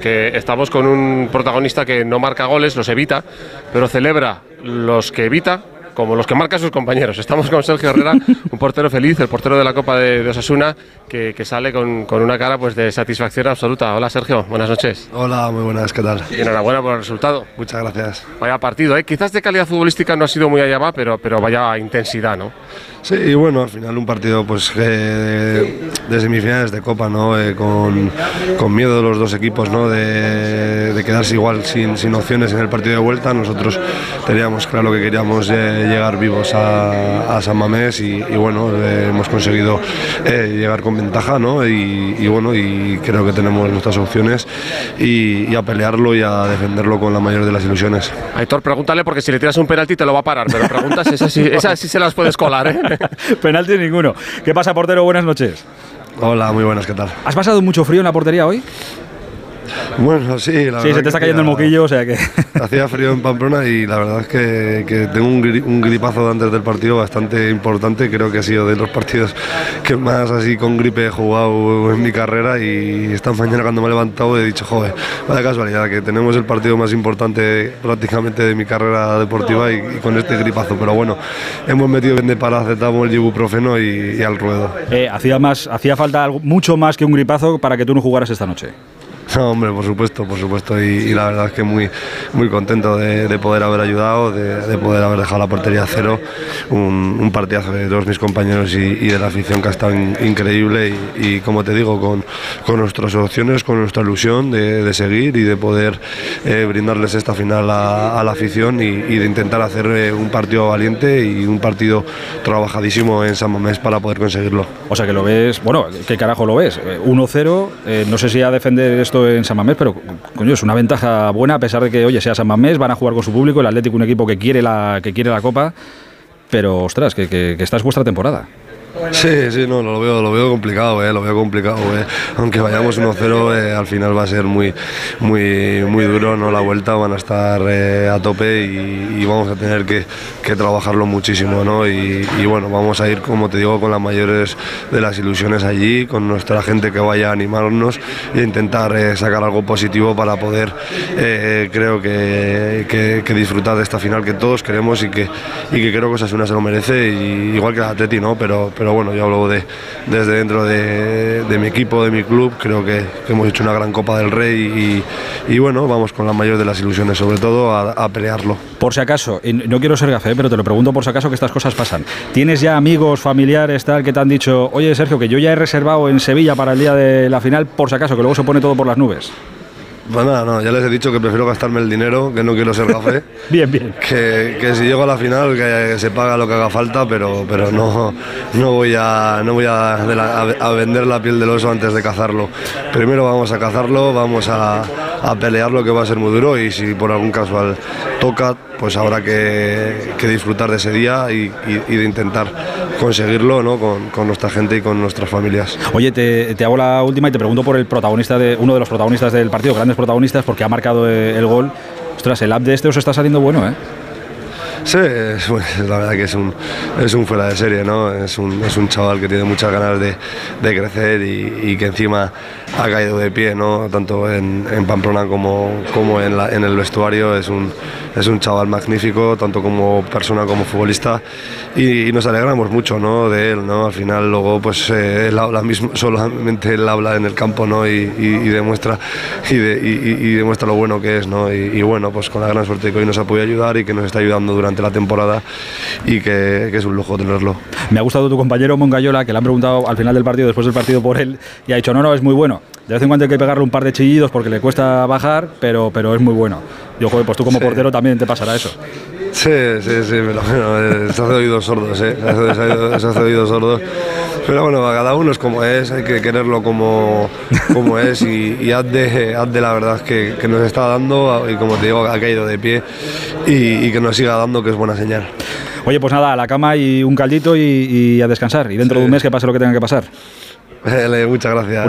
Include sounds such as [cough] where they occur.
que estamos con un protagonista que no marca goles, los evita, pero celebra los que evita como los que marcan sus compañeros. Estamos con Sergio Herrera, un portero feliz, el portero de la Copa de, Osasuna, que, sale con, una cara pues, de satisfacción absoluta. Hola Sergio, buenas noches. Hola, muy buenas, ¿qué tal? Y enhorabuena por el resultado. Muchas gracias. Vaya partido, ¿eh? quizás de calidad futbolística no ha sido muy allá va, pero, pero vaya intensidad, ¿no? Sí, y bueno, al final un partido pues de, semifinales de Copa, ¿no? Eh, con, con, miedo de los dos equipos, ¿no? De, de quedarse igual sin, sin, opciones en el partido de vuelta. Nosotros teníamos claro que queríamos eh, llegar vivos a, a San Mamés y, bueno, eh, hemos conseguido llegar con ventaja, ¿no? Y, y, bueno, y creo que tenemos nuestras opciones y, a pelearlo y a defenderlo con la mayor de las ilusiones. Aitor, pregúntale porque si le tiras un penalti te lo va a parar, pero preguntas esas sí, esas sí se las puedes colar, ¿eh? [laughs] Penalti ninguno. ¿Qué pasa, portero? Buenas noches. Hola, muy buenas, ¿qué tal? ¿Has pasado mucho frío en la portería hoy? Bueno, sí, la Sí, se te está cayendo el moquillo, o sea que. [laughs] Hacía frío en Pamplona y la verdad es que, tengo un, gripazo antes del partido bastante importante. Creo que ha sido de los partidos que más así con gripe he jugado en mi carrera. Y esta mañana, cuando me he levantado, he dicho, joder, vaya casualidad, que tenemos el partido más importante prácticamente de mi carrera deportiva y, con este gripazo. Pero bueno, hemos metido bien de paracetamol, el ibuprofeno y, y al ruedo. Eh, hacía, más, hacía falta algo, mucho más que un gripazo para que tú no jugaras esta noche. No, hombre, por supuesto, por supuesto. Y, la verdad es que muy, muy contento de, poder haber ayudado, de, poder haber dejado la portería a cero. Un, partidazo de todos mis compañeros y, de la afición que ha estado increíble. Y, como te digo, con, con, nuestras opciones, con nuestra ilusión de, seguir y de poder eh, brindarles esta final a, la afición y, de intentar hacer eh, un partido valiente y un partido trabajadísimo en San Mamés para poder conseguirlo. O sea que lo ves, bueno, ¿qué carajo lo ves? 1-0, eh, no sé si a defender esto en San Mamés, pero coño, es una ventaja buena a pesar de que, oye, sea San Mamés, van a jugar con su público, el Atlético un equipo que quiere la, que quiere la Copa, pero ostras, que, que, que esta es vuestra temporada. Sí, sí, no, lo veo, lo veo complicado, eh, lo veo complicado. Eh. Aunque vayamos 1-0, eh, al final va a ser muy, muy, muy duro, ¿no? La vuelta van a estar a tope y, vamos a tener que, trabajarlo muchísimo, ¿no? Y, bueno, vamos a ir, como te digo, con las mayores de las ilusiones allí, con nuestra gente que vaya a animarnos e intentar sacar algo positivo para poder, creo que, disfrutar de esta final que todos queremos y que, y que creo que Osasuna se lo merece, igual que la Atleti, ¿no? Pero, pero bueno, yo hablo de, desde dentro de, mi equipo, de mi club, creo que, hemos hecho una gran Copa del Rey y, bueno, vamos con la mayor de las ilusiones, sobre todo a, pelearlo. Por si acaso, y no quiero ser café, pero te lo pregunto por si acaso que estas cosas pasan. ¿Tienes ya amigos, familiares, tal, que te han dicho, oye Sergio, que yo ya he reservado en Sevilla para el día de la final, por si acaso, que luego se pone todo por las nubes? Pues nada, no, ya les he dicho que prefiero gastarme el dinero, que no quiero ser café. [laughs] bien, bien. Que, que, si llego a la final, que se paga lo que haga falta, pero, pero no, no voy, a, no voy a, a, vender la piel del oso antes de cazarlo. Primero vamos a cazarlo, vamos a, a pelear lo que va a ser muy duro y si por algún casual toca, pues habrá que, disfrutar de ese día y, de intentar conseguirlo ¿no? con, nuestra gente y con nuestras familias. Oye, te, te, hago la última y te pregunto por el protagonista de uno de los protagonistas del partido, grandes protagonistas, porque ha marcado el gol. Ostras, el app de este os está saliendo bueno, ¿eh? Sí, [laughs] la verdad que es un, es un fuera de serie, ¿no? Es un, es un chaval que tiene muchas ganas de, de crecer y, que encima ha caído de pie, ¿no? Tanto en, en Pamplona como, como en, la, en, el vestuario. Es un, es un chaval magnífico, tanto como persona como futbolista. Y, nos alegramos mucho ¿no? de él, ¿no? Al final luego pues eh, él habla mismo, [laughs] solamente él habla en el campo, ¿no? Y, demuestra y, y, demuestra lo bueno que es, ¿no? Y, bueno, pues con la gran suerte que hoy nos ha podido ayudar y que nos está ayudando durante la temporada y que, es un lujo tenerlo. Me ha gustado tu compañero Mongayola, que le han preguntado al final del partido, después del partido por él, y ha dicho, no, no, es muy bueno. De vez en cuando hay que pegarle un par de chillidos porque le cuesta bajar, pero, pero es muy bueno. Yo, joder, pues tú como portero también te pasará eso. Sí, sí, sí, pero bueno, [laughs] se hace oídos sordos, ¿eh? Se hace, oídos sordos. Pero bueno, cada uno es como es, hay que quererlo como, como es y, y haz, de, la verdad que, que, nos está dando y como te digo, ha caído de pie y, que nos siga dando, que es buena señal. Oye, pues nada, a la cama y un caldito y, a descansar. Y dentro de un mes que pase lo que tenga que pasar. [laughs] muchas gracias.